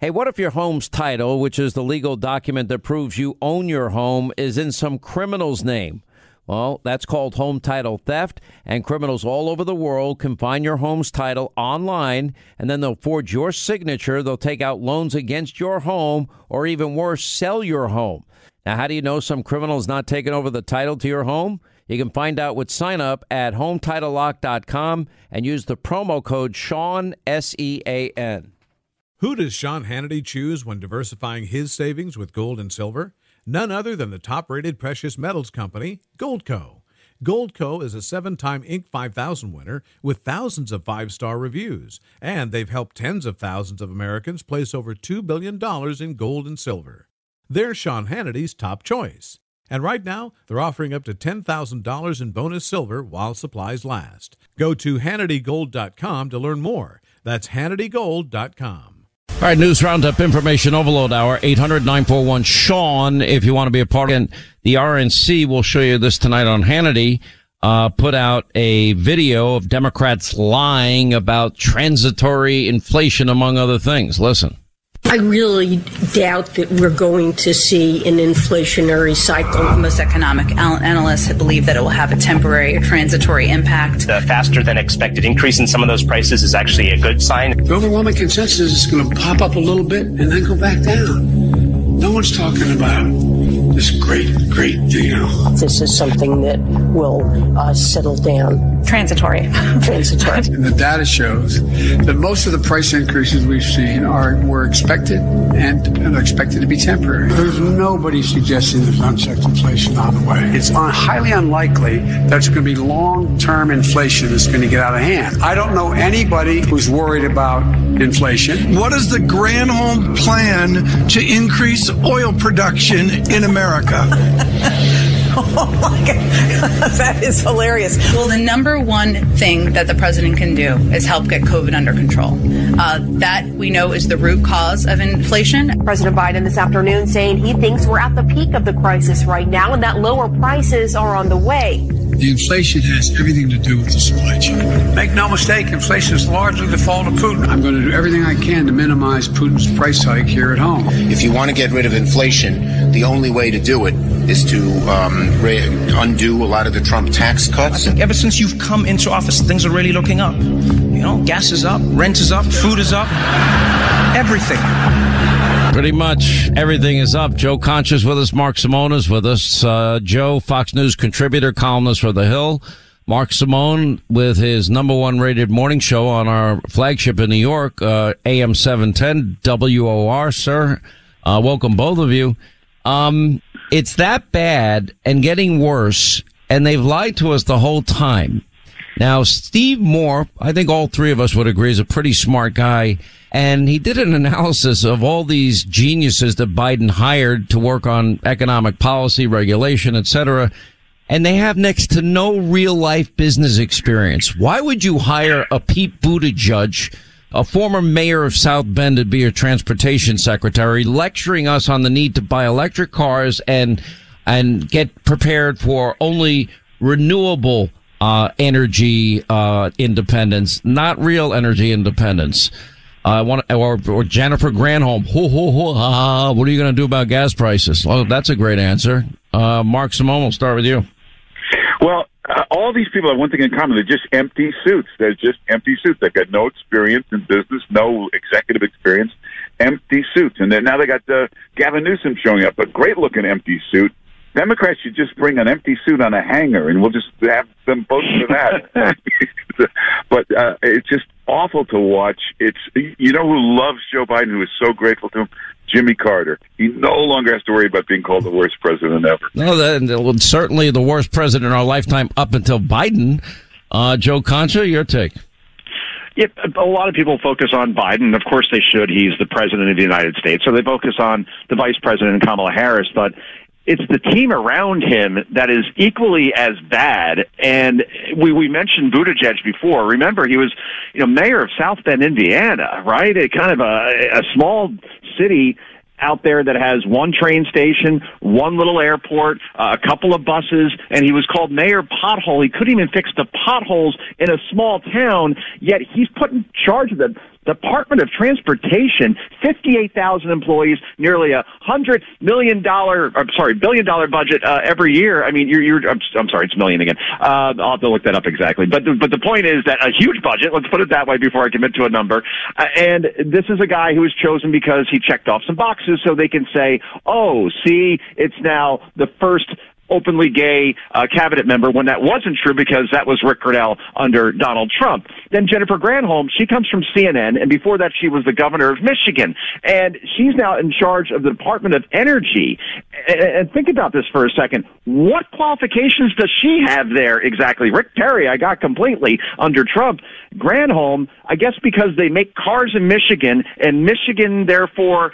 Hey, what if your home's title, which is the legal document that proves you own your home, is in some criminal's name? Well, that's called home title theft, and criminals all over the world can find your home's title online, and then they'll forge your signature. They'll take out loans against your home, or even worse, sell your home. Now, how do you know some criminal's not taking over the title to your home? You can find out with sign up at HometitleLock.com and use the promo code Sean, S E A N. Who does Sean Hannity choose when diversifying his savings with gold and silver? None other than the top rated precious metals company, Goldco. Goldco is a seven time Inc. 5000 winner with thousands of five star reviews, and they've helped tens of thousands of Americans place over $2 billion in gold and silver. They're Sean Hannity's top choice. And right now, they're offering up to $10,000 in bonus silver while supplies last. Go to HannityGold.com to learn more. That's HannityGold.com. All right, news roundup, information overload hour, 800 941 Sean, if you want to be a part of it. The RNC will show you this tonight on Hannity. Uh, put out a video of Democrats lying about transitory inflation, among other things. Listen. I really doubt that we're going to see an inflationary cycle. Most economic analysts believe that it will have a temporary or transitory impact. The faster than expected increase in some of those prices is actually a good sign. The overwhelming consensus is going to pop up a little bit and then go back down. No one's talking about this great, great deal. This is something that will uh, settle down. Transitory. Transitory. And the data shows that most of the price increases we've seen are were expected and, and are expected to be temporary. There's nobody suggesting there's unchecked inflation on the way. It's un- highly unlikely that it's going to be long-term inflation that's going to get out of hand. I don't know anybody who's worried about inflation. What is the Granholm plan to increase oil production in America? oh my God. that is hilarious. Well, the number one thing that the president can do is help get COVID under control. Uh, that we know is the root cause of inflation. President Biden this afternoon saying he thinks we're at the peak of the crisis right now and that lower prices are on the way. The inflation has everything to do with the supply chain. Make no mistake, inflation is largely the fault of Putin. I'm going to do everything I can to minimize Putin's price hike here at home. If you want to get rid of inflation, the only way to do it is to um, re- undo a lot of the Trump tax cuts. Ever since you've come into office, things are really looking up. You know, gas is up, rent is up, food is up, everything. Pretty much everything is up. Joe Concha's with us. Mark Simone is with us. Uh, Joe, Fox News contributor, columnist for The Hill. Mark Simone with his number one rated morning show on our flagship in New York, uh, AM 710 WOR, sir. Uh, welcome both of you. Um, it's that bad and getting worse, and they've lied to us the whole time. Now, Steve Moore, I think all three of us would agree is a pretty smart guy. And he did an analysis of all these geniuses that Biden hired to work on economic policy, regulation, etc. And they have next to no real life business experience. Why would you hire a Pete Buttigieg, a former mayor of South Bend to be your transportation secretary, lecturing us on the need to buy electric cars and, and get prepared for only renewable uh, energy uh, independence, not real energy independence. I uh, want or, or Jennifer Granholm. Ho, ho, ho, ha, ha. What are you going to do about gas prices? Well, that's a great answer. Uh, Mark Simone, we'll start with you. Well, uh, all these people have one thing in common. They're just empty suits. They're just empty suits. They've got no experience in business, no executive experience. empty suits. And then now they got uh, Gavin Newsom showing up, a great looking empty suit. Democrats should just bring an empty suit on a hanger, and we'll just have them vote for that. but uh, it's just awful to watch. It's you know who loves Joe Biden, who is so grateful to him. Jimmy Carter. He no longer has to worry about being called the worst president ever. No, that well, certainly the worst president in our lifetime up until Biden. Uh, Joe Concha, your take. Yeah, a lot of people focus on Biden. Of course, they should. He's the president of the United States, so they focus on the vice president Kamala Harris. But it's the team around him that is equally as bad. And we, we mentioned Buttigieg before. Remember, he was, you know, mayor of South Bend, Indiana, right? A kind of a, a small city out there that has one train station, one little airport, uh, a couple of buses, and he was called Mayor Pothole. He couldn't even fix the potholes in a small town, yet he's put in charge of the Department of Transportation, 58,000 employees, nearly a hundred million dollar, I'm sorry, billion dollar budget uh, every year. I mean, you're, you're I'm, I'm sorry, it's million again. Uh, I'll have to look that up exactly. But the, but the point is that a huge budget. Let's put it that way before I commit to a number. Uh, and this is a guy who was chosen because he checked off some boxes, so they can say, oh, see, it's now the first openly gay uh, cabinet member when that wasn't true because that was Rick Grenell under Donald Trump. Then Jennifer Granholm, she comes from CNN, and before that she was the governor of Michigan, and she's now in charge of the Department of Energy. And think about this for a second. What qualifications does she have there exactly? Rick Perry, I got completely under Trump. Granholm, I guess because they make cars in Michigan, and Michigan therefore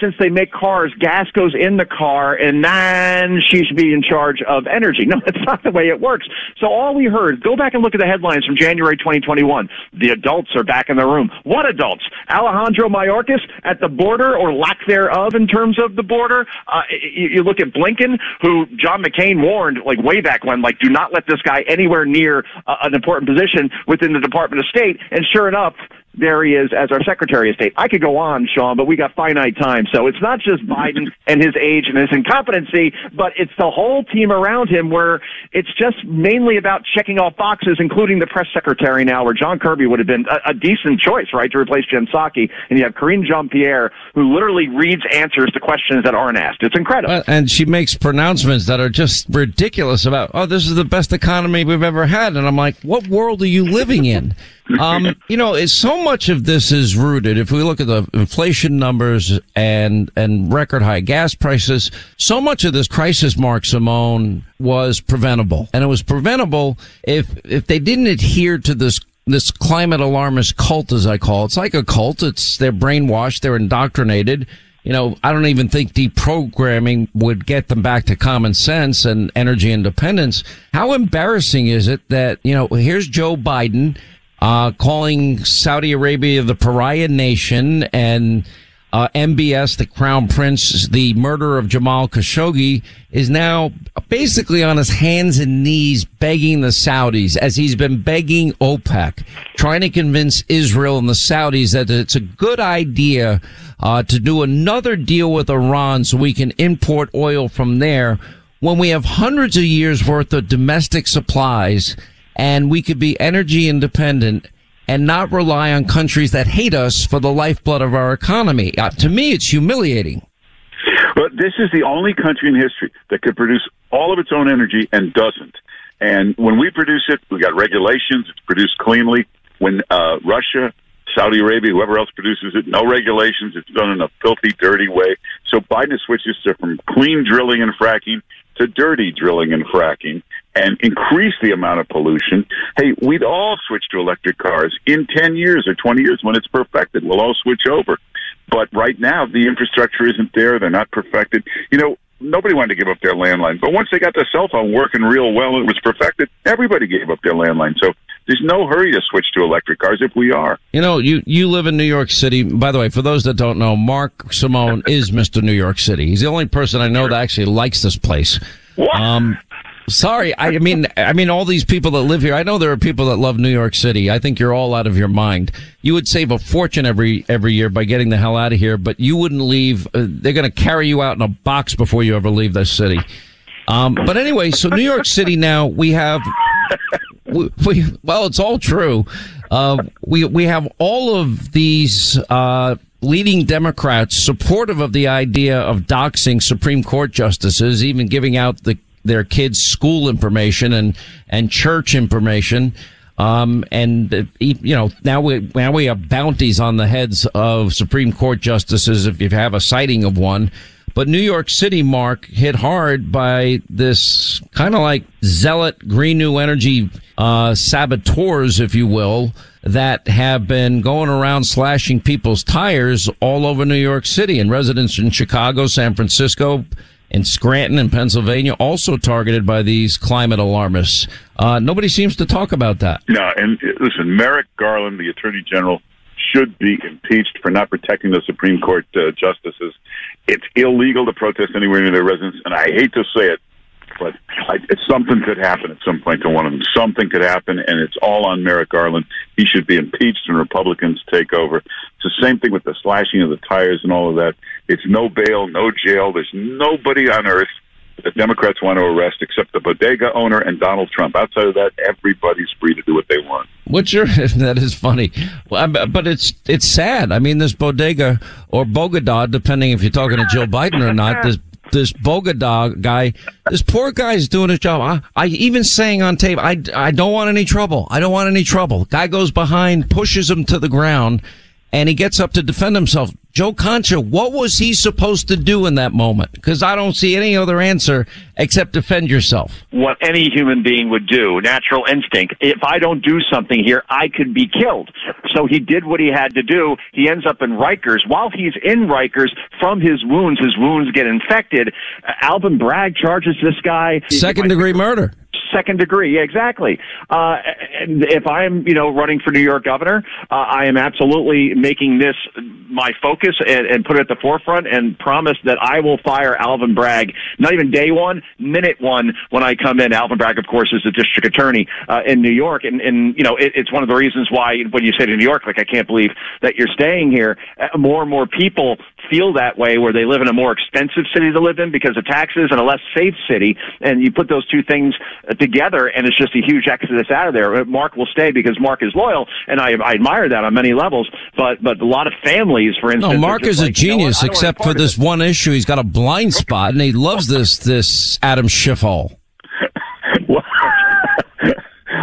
since they make cars, gas goes in the car and then she should be in charge of energy. No, that's not the way it works. So all we heard, go back and look at the headlines from January 2021. The adults are back in the room. What adults? Alejandro Mayorkas at the border or lack thereof in terms of the border. Uh, you, you look at Blinken, who John McCain warned like way back when, like, do not let this guy anywhere near uh, an important position within the Department of State. And sure enough, there he is as our Secretary of State. I could go on, Sean, but we got finite time. So it's not just Biden and his age and his incompetency, but it's the whole team around him where it's just mainly about checking off boxes, including the press secretary now, where John Kirby would have been a, a decent choice, right, to replace Jen Psaki. And you have Karine Jean-Pierre, who literally reads answers to questions that aren't asked. It's incredible. and she makes pronouncements that are just ridiculous about, oh, this is the best economy we've ever had. And I'm like, what world are you living in? Um, you know, so much of this is rooted. If we look at the inflation numbers and and record high gas prices, so much of this crisis, Mark Simone, was preventable, and it was preventable if if they didn't adhere to this this climate alarmist cult, as I call it. It's like a cult. It's they're brainwashed. They're indoctrinated. You know, I don't even think deprogramming would get them back to common sense and energy independence. How embarrassing is it that, you know, here's Joe Biden uh, calling Saudi Arabia the pariah nation and uh, MBS, the crown prince, the murder of Jamal Khashoggi, is now basically on his hands and knees begging the Saudis, as he's been begging OPEC, trying to convince Israel and the Saudis that it's a good idea uh, to do another deal with Iran so we can import oil from there when we have hundreds of years worth of domestic supplies and we could be energy independent and not rely on countries that hate us for the lifeblood of our economy. Uh, to me, it's humiliating. But this is the only country in history that could produce all of its own energy and doesn't. And when we produce it, we got regulations. It's produced cleanly. When uh, Russia, Saudi Arabia, whoever else produces it, no regulations. It's done in a filthy, dirty way. So Biden switches to from clean drilling and fracking to dirty drilling and fracking and increase the amount of pollution, hey, we'd all switch to electric cars in 10 years or 20 years when it's perfected. We'll all switch over. But right now, the infrastructure isn't there. They're not perfected. You know, nobody wanted to give up their landline. But once they got the cell phone working real well and it was perfected, everybody gave up their landline. So there's no hurry to switch to electric cars if we are. You know, you, you live in New York City. By the way, for those that don't know, Mark Simone is Mr. New York City. He's the only person I know that actually likes this place. What? Um, sorry. I mean, I mean, all these people that live here. I know there are people that love New York City. I think you're all out of your mind. You would save a fortune every every year by getting the hell out of here, but you wouldn't leave. Uh, they're going to carry you out in a box before you ever leave this city. Um, but anyway, so New York City now we have. We, we well, it's all true. Uh, we we have all of these uh, leading Democrats supportive of the idea of doxing Supreme Court justices, even giving out the, their kids' school information and, and church information. Um, and uh, you know now we now we have bounties on the heads of Supreme Court justices if you have a sighting of one. But New York City, Mark, hit hard by this kind of like zealot green new energy uh, saboteurs, if you will, that have been going around slashing people's tires all over New York City and residents in Chicago, San Francisco, and Scranton in Pennsylvania, also targeted by these climate alarmists. Uh, nobody seems to talk about that. No, and uh, listen, Merrick Garland, the Attorney General, should be impeached for not protecting the Supreme Court uh, justices. It's illegal to protest anywhere near their residence, and I hate to say it, but I, something could happen at some point to one of them. Something could happen, and it's all on Merrick Garland. He should be impeached, and Republicans take over. It's the same thing with the slashing of the tires and all of that. It's no bail, no jail. There's nobody on earth that Democrats want to arrest except the bodega owner and Donald Trump. Outside of that, everybody's free to do what they want. What's your? That is funny, well, but it's it's sad. I mean, this bodega or Bogota, depending if you're talking to Joe Biden or not, this this Bogota guy, this poor guy's doing his job. I, I even saying on tape, I I don't want any trouble. I don't want any trouble. Guy goes behind, pushes him to the ground and he gets up to defend himself. Joe Concha, what was he supposed to do in that moment? Because I don't see any other answer except defend yourself. What any human being would do, natural instinct. If I don't do something here, I could be killed. So he did what he had to do. He ends up in Rikers. While he's in Rikers, from his wounds, his wounds get infected. Alvin Bragg charges this guy second degree murder second degree. Yeah, exactly. Uh, if I'm, you know, running for New York governor, uh, I am absolutely making this my focus and, and put it at the forefront and promise that I will fire Alvin Bragg, not even day one, minute one when I come in. Alvin Bragg, of course, is the district attorney uh, in New York. And, and you know, it, it's one of the reasons why when you say to New York, like, I can't believe that you're staying here, uh, more and more people feel that way where they live in a more expensive city to live in because of taxes and a less safe city. And you put those two things uh, together and it's just a huge exodus out of there. Mark will stay because Mark is loyal and I, I admire that on many levels. But, but a lot of families, for instance. No, Mark is like, a genius you know except for this one issue. He's got a blind spot and he loves this, this Adam Schiff hole.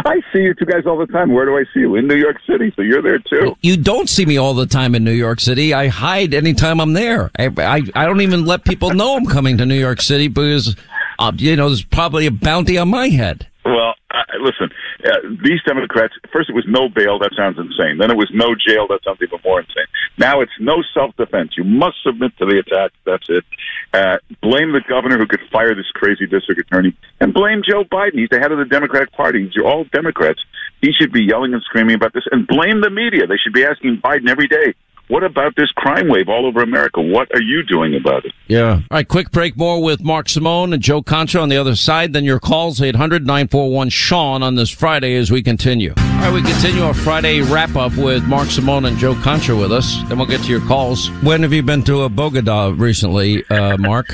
I see you two guys all the time. Where do I see you? In New York City, so you're there too. You don't see me all the time in New York City. I hide anytime I'm there. I, I, I don't even let people know I'm coming to New York City because, uh, you know, there's probably a bounty on my head. Well, uh, listen, uh, these Democrats, first it was no bail, that sounds insane. Then it was no jail, that sounds even more insane. Now it's no self defense. You must submit to the attack, that's it. Uh, blame the governor who could fire this crazy district attorney, and blame Joe Biden. He's the head of the Democratic Party. You're all Democrats. He should be yelling and screaming about this, and blame the media. They should be asking Biden every day, what about this crime wave all over America? What are you doing about it? Yeah. All right, quick break more with Mark Simone and Joe Concha on the other side. Then your calls, 800 941 Sean on this Friday as we continue. All right, we continue our Friday wrap up with Mark Simone and Joe Concha with us. Then we'll get to your calls. When have you been to a Bogota recently, uh, Mark?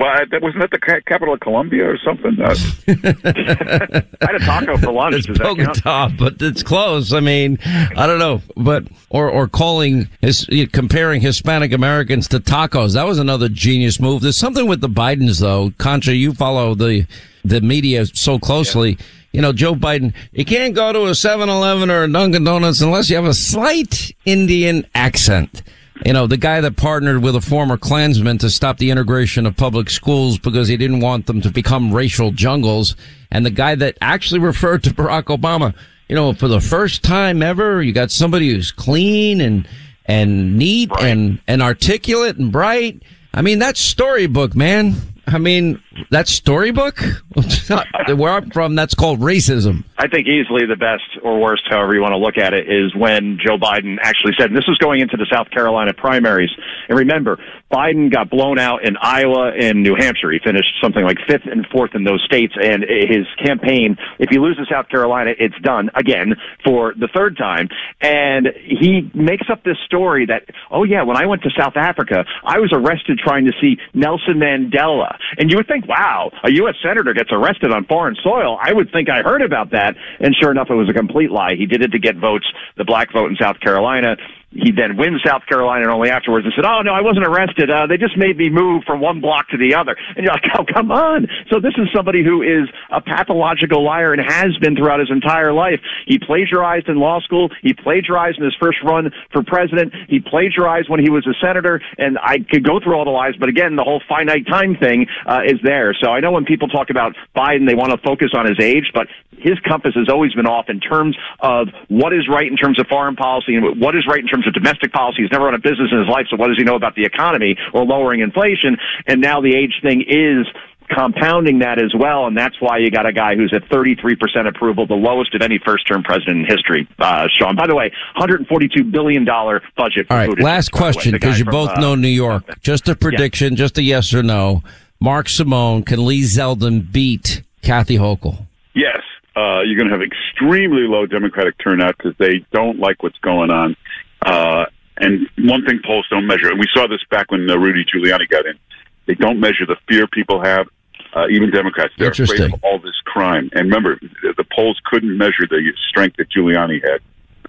Well, that wasn't that the capital of Colombia or something. Uh, I had a taco for lunch. It's Does Bogota, but it's close. I mean, I don't know, but or or calling his comparing Hispanic Americans to tacos. That was another genius move. There's something with the Bidens though. Concha, you follow the the media so closely. Yeah. You know, Joe Biden, you can't go to a 7-Eleven or a Dunkin' Donuts unless you have a slight Indian accent you know, the guy that partnered with a former Klansman to stop the integration of public schools because he didn't want them to become racial jungles, and the guy that actually referred to Barack Obama, you know, for the first time ever, you got somebody who's clean and and neat right. and and articulate and bright. I mean, that's storybook, man. I mean, that storybook. Where I'm from, that's called racism. I think easily the best or worst, however you want to look at it, is when Joe Biden actually said, and this was going into the South Carolina primaries. And remember, Biden got blown out in Iowa and New Hampshire. He finished something like fifth and fourth in those states. And his campaign, if he loses South Carolina, it's done again for the third time. And he makes up this story that, oh yeah, when I went to South Africa, I was arrested trying to see Nelson Mandela. And you would think, wow, a U.S. senator gets arrested on foreign soil. I would think I heard about that. And sure enough, it was a complete lie. He did it to get votes, the black vote in South Carolina. He then wins South Carolina, and only afterwards he said, "Oh no, I wasn't arrested. Uh, they just made me move from one block to the other." And you're like, "Oh, come on!" So this is somebody who is a pathological liar and has been throughout his entire life. He plagiarized in law school. He plagiarized in his first run for president. He plagiarized when he was a senator. And I could go through all the lies, but again, the whole finite time thing uh, is there. So I know when people talk about Biden, they want to focus on his age, but his compass has always been off in terms of what is right in terms of foreign policy and what is right in terms of domestic policy. He's never run a business in his life, so what does he know about the economy or lowering inflation? And now the age thing is compounding that as well, and that's why you got a guy who's at 33% approval, the lowest of any first-term president in history. Uh, Sean, by the way, 142 billion dollar budget. All right, last question because you from, both uh, know New York. Just a prediction, yeah. just a yes or no. Mark Simone, can Lee Zeldin beat Kathy Hochul? Yes. Uh, you're going to have extremely low Democratic turnout because they don't like what's going on. Uh, and one thing polls don't measure, and we saw this back when uh, Rudy Giuliani got in, they don't measure the fear people have. Uh, even Democrats, they're afraid of all this crime. And remember, the polls couldn't measure the strength that Giuliani had.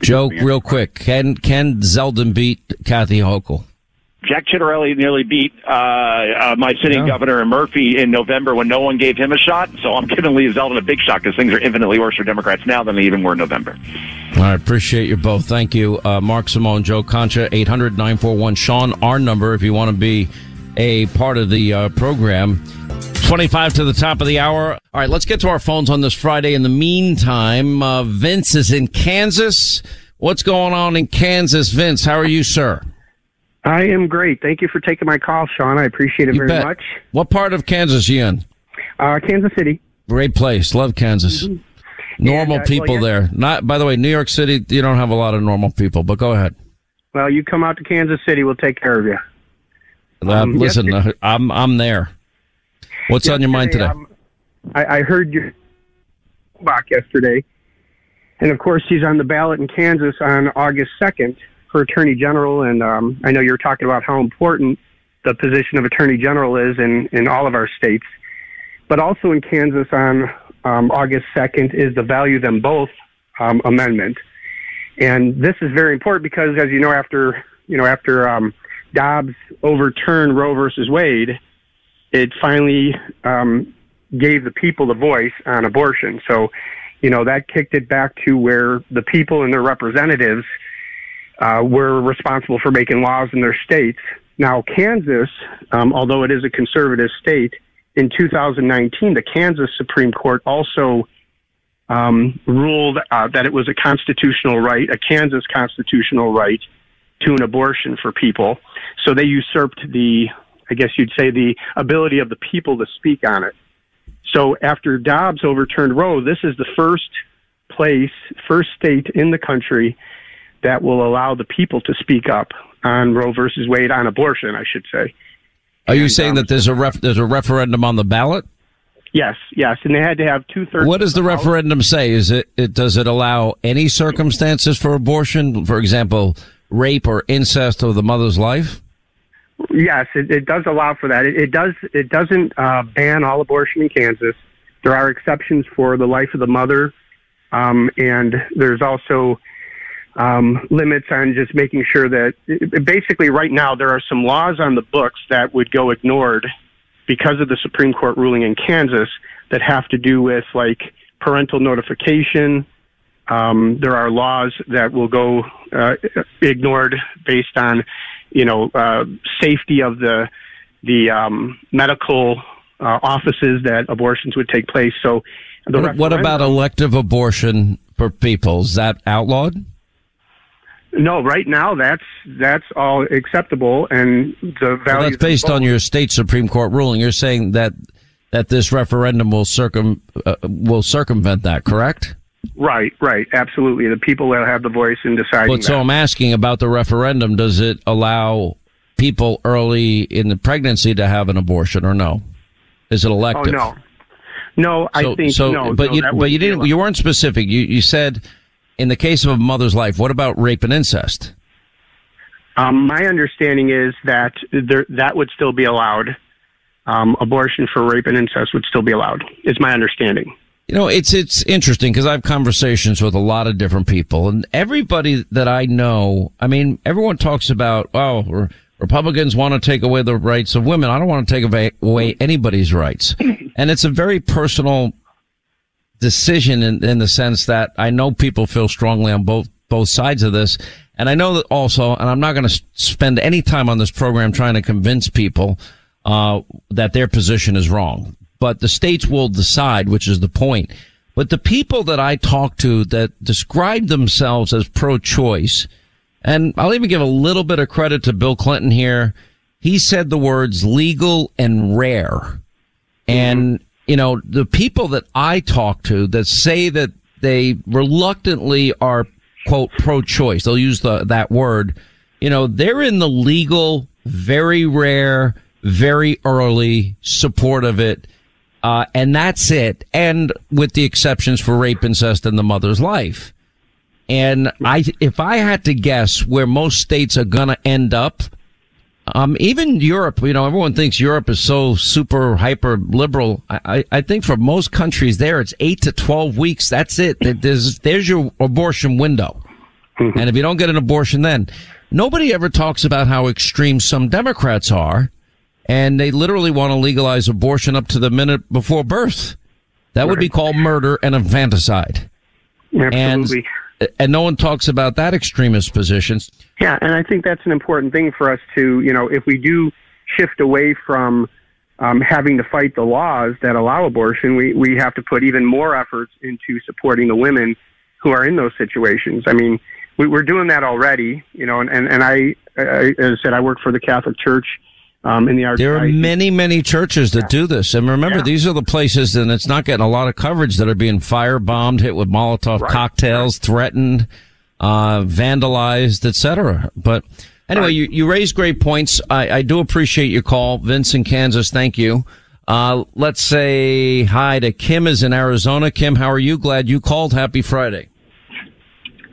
Joe, real quick, can can Zeldin beat Kathy Hochul? Jack Ciattarelli nearly beat uh, uh, my sitting yeah. governor Murphy in November when no one gave him a shot. So I'm giving Lee Zeldin a big shot because things are infinitely worse for Democrats now than they even were in November. I appreciate you both. Thank you, uh, Mark Simone, Joe Concha, 800 941 Sean, our number if you want to be a part of the uh, program. 25 to the top of the hour. All right, let's get to our phones on this Friday. In the meantime, uh, Vince is in Kansas. What's going on in Kansas, Vince? How are you, sir? I am great. Thank you for taking my call, Sean. I appreciate it you very bet. much. What part of Kansas are you in? Uh, Kansas City. Great place. Love Kansas. Mm-hmm. Normal and, uh, people well, there. Not, by the way, New York City, you don't have a lot of normal people, but go ahead. Well, you come out to Kansas City, we'll take care of you. Uh, um, listen, uh, I'm, I'm there. What's on your mind today? Um, I, I heard your back yesterday. And of course, he's on the ballot in Kansas on August 2nd for Attorney General, and um, I know you're talking about how important the position of Attorney General is in, in all of our states. But also in Kansas on um, August 2nd is the Value Them Both um, amendment. And this is very important because, as you know, after you know after um, Dobbs overturned Roe versus Wade, it finally um, gave the people the voice on abortion. So, you know, that kicked it back to where the people and their representatives uh, were responsible for making laws in their states. Now, Kansas, um, although it is a conservative state, in 2019, the Kansas Supreme Court also um, ruled uh, that it was a constitutional right, a Kansas constitutional right, to an abortion for people. So they usurped the, I guess you'd say, the ability of the people to speak on it. So after Dobbs overturned Roe, this is the first place, first state in the country that will allow the people to speak up on Roe versus Wade on abortion, I should say. Are you saying um, that there's a ref- there's a referendum on the ballot? Yes, yes, and they had to have two thirds. What does the, the referendum say? Is it, it does it allow any circumstances for abortion? For example, rape or incest of the mother's life? Yes, it, it does allow for that. It, it does. It doesn't uh, ban all abortion in Kansas. There are exceptions for the life of the mother, um, and there's also um, limits on just making sure that basically right now there are some laws on the books that would go ignored because of the Supreme Court ruling in Kansas that have to do with like parental notification. Um, there are laws that will go uh, ignored based on, you know, uh, safety of the the um, medical uh, offices that abortions would take place. So, what about elective abortion for people? Is that outlawed? No, right now that's that's all acceptable, and the value. Well, that's based on your state supreme court ruling. You're saying that that this referendum will circum uh, will circumvent that, correct? Right, right, absolutely. The people will have the voice in deciding. But so I'm asking about the referendum. Does it allow people early in the pregnancy to have an abortion, or no? Is it elective? Oh no, no. I think so. No, but no, you, but you didn't. You weren't specific. You you said in the case of a mother's life, what about rape and incest? Um, my understanding is that there, that would still be allowed. Um, abortion for rape and incest would still be allowed. Is my understanding. You know, it's it's interesting because I have conversations with a lot of different people, and everybody that I know. I mean, everyone talks about oh, Republicans want to take away the rights of women. I don't want to take away anybody's rights, and it's a very personal decision in, in the sense that I know people feel strongly on both both sides of this, and I know that also, and I'm not going to spend any time on this program trying to convince people uh, that their position is wrong but the states will decide, which is the point. But the people that I talk to that describe themselves as pro-choice, and I'll even give a little bit of credit to Bill Clinton here. He said the words legal and rare. And, you know, the people that I talk to that say that they reluctantly are, quote, pro-choice, they'll use the, that word, you know, they're in the legal, very rare, very early support of it uh, and that's it. And with the exceptions for rape, incest, and the mother's life. And I, if I had to guess where most states are to end up, um, even Europe, you know, everyone thinks Europe is so super hyper liberal. I, I think for most countries there, it's eight to 12 weeks. That's it. There's, there's your abortion window. Mm-hmm. And if you don't get an abortion then, nobody ever talks about how extreme some Democrats are and they literally want to legalize abortion up to the minute before birth. That would be called murder and infanticide. Absolutely. And, and no one talks about that extremist position. Yeah, and I think that's an important thing for us to, you know, if we do shift away from um, having to fight the laws that allow abortion, we, we have to put even more efforts into supporting the women who are in those situations. I mean, we, we're doing that already, you know, and, and, and I, I, as I said, I work for the Catholic Church um, in the arts. There are many, many churches that yeah. do this. And remember, yeah. these are the places, and it's not getting a lot of coverage that are being firebombed, hit with Molotov right. cocktails, right. threatened, uh, vandalized, etc. But anyway, right. you, you raise great points. I, I do appreciate your call. Vince in Kansas, thank you. Uh, let's say hi to Kim is in Arizona. Kim, how are you? Glad you called. Happy Friday.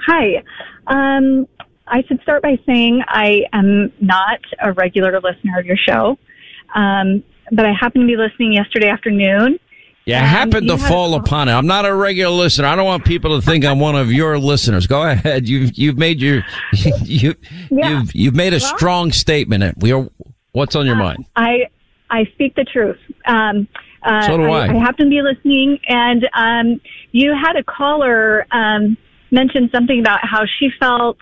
Hi. Um, I should start by saying I am not a regular listener of your show, um, but I happened to be listening yesterday afternoon. Yeah, I happened to fall upon it. I'm not a regular listener. I don't want people to think I'm one of your listeners. Go ahead. You've you've made your you yeah. you've you've made a well, strong statement. We are. What's on your uh, mind? I I speak the truth. Um, uh, so do I. I. I happen to be listening, and um, you had a caller um, mention something about how she felt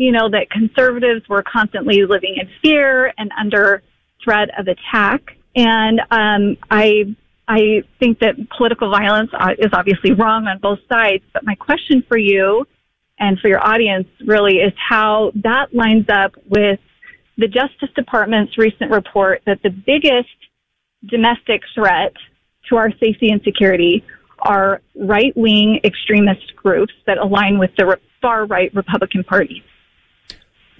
you know, that conservatives were constantly living in fear and under threat of attack. And um, I I think that political violence uh, is obviously wrong on both sides. But my question for you and for your audience really is how that lines up with the Justice Department's recent report that the biggest domestic threat to our safety and security are right wing extremist groups that align with the far right Republican Party.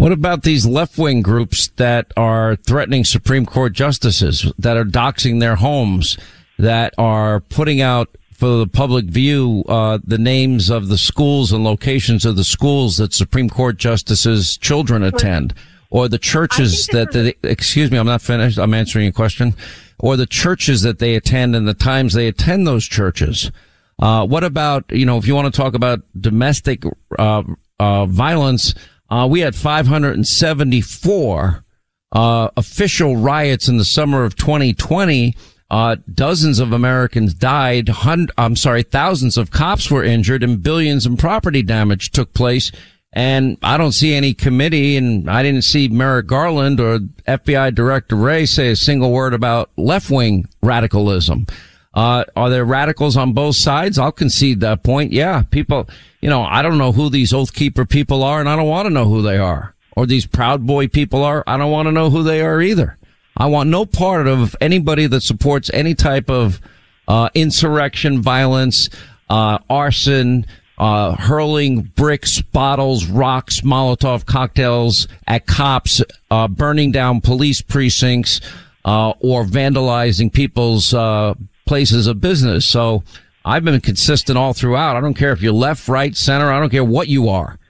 What about these left wing groups that are threatening Supreme Court justices, that are doxing their homes, that are putting out for the public view uh, the names of the schools and locations of the schools that Supreme Court justices' children attend, or the churches that they, excuse me, I'm not finished. I'm answering your question, or the churches that they attend and the times they attend those churches. Uh, what about you know if you want to talk about domestic uh, uh violence? Uh, we had 574 uh, official riots in the summer of 2020. Uh, dozens of Americans died. I'm sorry, thousands of cops were injured, and billions in property damage took place. And I don't see any committee, and I didn't see Merrick Garland or FBI Director Wray say a single word about left wing radicalism. Uh, are there radicals on both sides? I'll concede that point. Yeah, people, you know, I don't know who these Oath Keeper people are and I don't want to know who they are. Or these Proud Boy people are. I don't want to know who they are either. I want no part of anybody that supports any type of, uh, insurrection, violence, uh, arson, uh, hurling bricks, bottles, rocks, Molotov cocktails at cops, uh, burning down police precincts, uh, or vandalizing people's, uh, places of business. So I've been consistent all throughout. I don't care if you're left, right, center. I don't care what you are.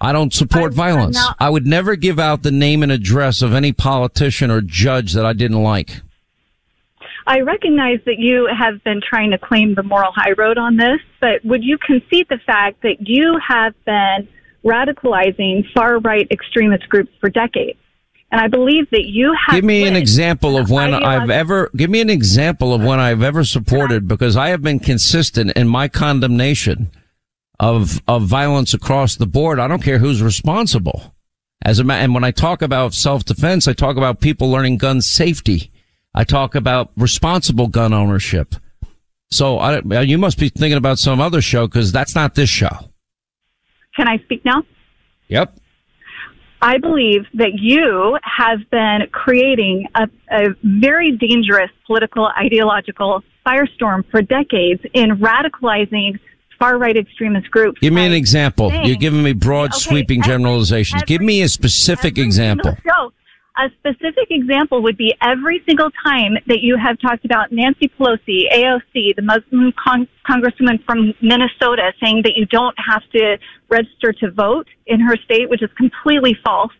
I don't support I, violence. Not- I would never give out the name and address of any politician or judge that I didn't like. I recognize that you have been trying to claim the moral high road on this, but would you concede the fact that you have been radicalizing far right extremist groups for decades? And I believe that you have. Give me an example of when I've ever, give me an example of when I've ever supported, because I have been consistent in my condemnation of, of violence across the board. I don't care who's responsible. As a and when I talk about self-defense, I talk about people learning gun safety. I talk about responsible gun ownership. So I, you must be thinking about some other show because that's not this show. Can I speak now? Yep. I believe that you have been creating a, a very dangerous political ideological firestorm for decades in radicalizing far right extremist groups. Give me an example. saying- You're giving me broad, Okay, sweeping every- generalizations. Give me a specific example. So, a specific example would be every single time that you have talked about Nancy Pelosi, AOC, the Muslim con- congresswoman from Minnesota, saying that you don't have to register to vote in her state, which is completely false.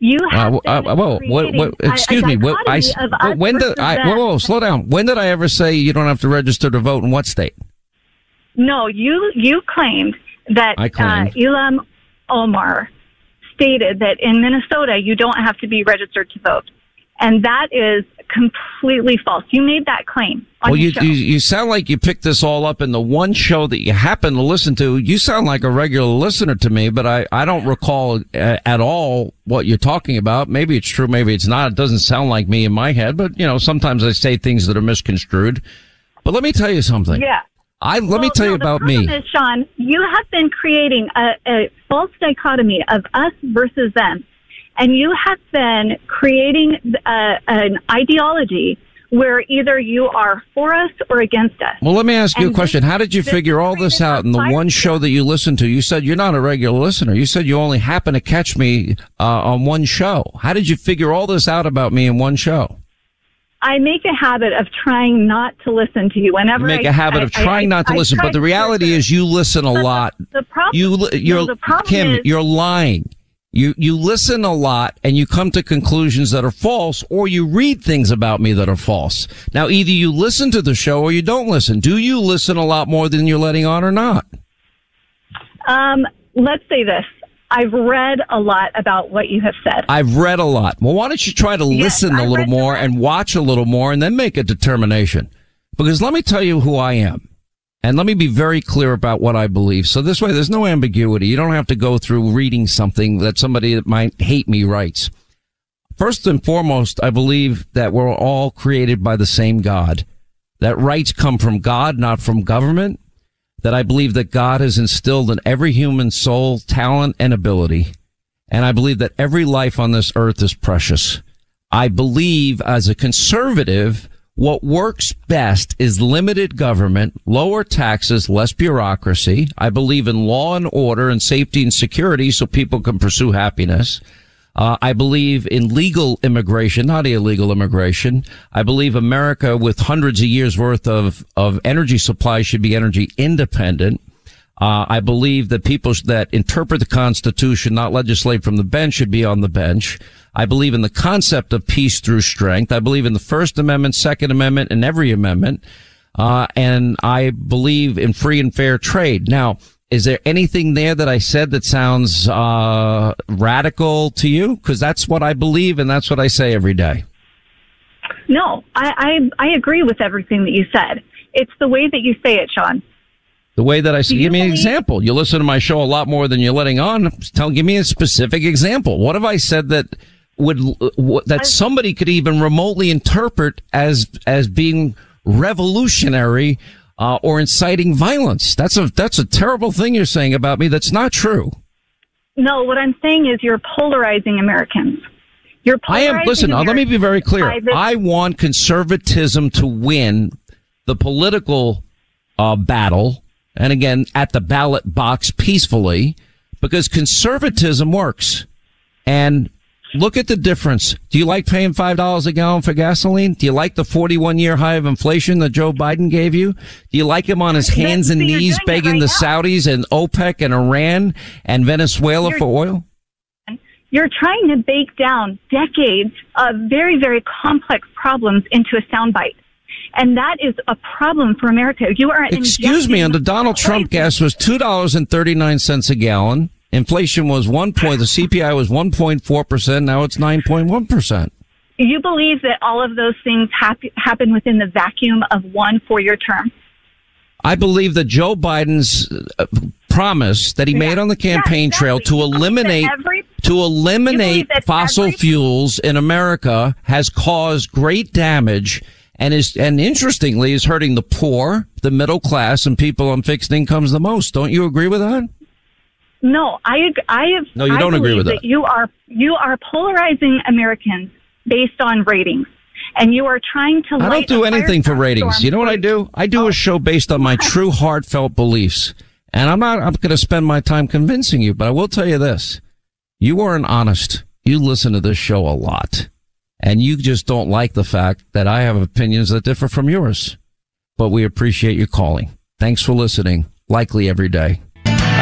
You have Uh, uh, whoa, what, what, creating a- excuse a me. What, I, dichotomy of but us when did I, whoa, whoa, slow down. When did I ever say you don't have to register to vote in what state? No, you you claimed that I claimed. Uh, Ilhan Omar stated that in Minnesota you don't have to be registered to vote, and that is completely false. You made that claim Well, you, you, you sound like you picked this all up in the one show that you happen to listen to. You sound like a regular listener to me, but I, I don't recall uh, at all what you're talking about. Maybe it's true, maybe it's not. It doesn't sound like me in my head, but you know, sometimes I say things that are misconstrued. But let me tell you something. yeah. I, let me tell no, you about me. Is, Sean, you have been creating a, a false dichotomy of us versus them, and you have been creating uh an ideology where either you are for us or against us. Well, let me ask you a question. this- How did you figure all this out in the one show that you listened to? You said you're not a regular listener. You said you only happen to catch me uh, on one show. How did you figure all this out about me in one show? I make a habit of trying not to listen to you whenever You make I- a habit I- of trying I- not to listen, but the reality is you listen a lot. The problem, you, you're, no, the problem Kim, is, you're lying. You, you listen a lot and you come to conclusions that are false or you read things about me that are false. Now, either you listen to the show or you don't listen. Do you listen a lot more than you're letting on or not? um, let's say this. I've read a lot about what you have said. I've read a lot. Well, why don't you try to listen a little more and watch a little more and then make a determination? Because let me tell you who I am. And let me be very clear about what I believe. So this way, there's no ambiguity. You don't have to go through reading something that somebody that might hate me writes. First and foremost, I believe that we're all created by the same God. That rights come from God, not from government. That I believe that God has instilled in every human soul talent and ability. And I believe that every life on this earth is precious. I believe as a conservative, what works best is limited government, lower taxes, less bureaucracy. I believe in law and order and safety and security so people can pursue happiness. Uh, I believe in legal immigration, not illegal immigration. I believe America with hundreds of years worth of, of energy supply should be energy independent. Uh, I believe that people that interpret the Constitution, not legislate from the bench, should be on the bench. I believe in the concept of peace through strength. I believe in the First Amendment, Second Amendment, and every amendment. Uh, and I believe in free and fair trade. Now, is there anything there that I said that sounds uh, radical to you? Because that's what I believe, and that's what I say every day. No, I, I I agree with everything that you said. It's the way that you say it, Sean. The way that I say, give me an example. You listen to my show a lot more than you're letting on. Tell, give me a specific example. What have I said that would that somebody could even remotely interpret as as being revolutionary uh, or inciting violence? That's a that's a terrible thing you're saying about me. That's not true. No, what I'm saying is you're polarizing Americans. You're polarizing I am. Listen, uh, let me be very clear. this- I want conservatism to win the political uh, battle, and again at the ballot box peacefully, because conservatism works. And look at the difference. Do you like paying five dollars a gallon for gasoline? Do you like the forty-one year high of inflation that Joe Biden gave you? Do you like him on his hands and knees begging right the now. Saudis and OPEC and Iran and Venezuela You're- for oil? You're trying to bake down decades of very, very complex problems into a soundbite. And that is a problem for America. You are Excuse me, under Donald Trump, gas was two dollars and thirty nine cents a gallon. Inflation was one point. The CPI was one point four percent. Now it's nine point one percent. You believe that all of those things hap- happen within the vacuum of one four-year term? I believe that Joe Biden's uh, promise that he made on the campaign Yeah, trail to You believe that eliminate every- to eliminate You believe that fossil every- fuels in America has caused great damage and is and interestingly is hurting the poor, the middle class, and people on fixed incomes the most. Don't you agree with that? No, I I have. No, you don't agree with that. You are you are polarizing Americans based on ratings, and you are trying to. I don't do anything for ratings. You know what I do? I do a oh. show based on my true heartfelt beliefs. And I'm not, I'm going to spend my time convincing you, but I will tell you this. You are an honest. You listen to this show a lot and you just don't like the fact that I have opinions that differ from yours, but we appreciate you calling. Thanks for listening. Likely every day.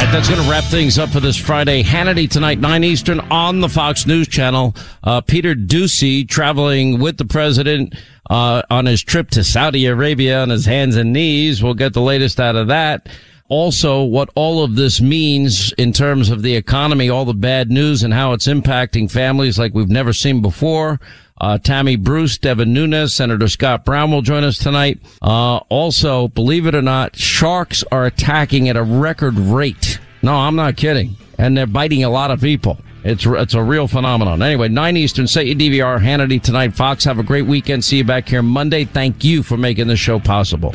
Right, that's going to wrap things up for this Friday. Hannity tonight, 9 Eastern on the Fox News Channel. Uh, Peter Doocy traveling with the president uh, on his trip to Saudi Arabia on his hands and knees. We'll get the latest out of that. Also, what all of this means in terms of the economy, all the bad news and how it's impacting families like we've never seen before. Uh, Tammy Bruce, Devin Nunes, Senator Scott Brown will join us tonight. Uh, also, believe it or not, sharks are attacking at a record rate. No, I'm not kidding. And they're biting a lot of people. It's, it's a real phenomenon. Anyway, 9 Eastern, set your DVR, Hannity tonight. Fox, have a great weekend. See you back here Monday. Thank you for making this show possible.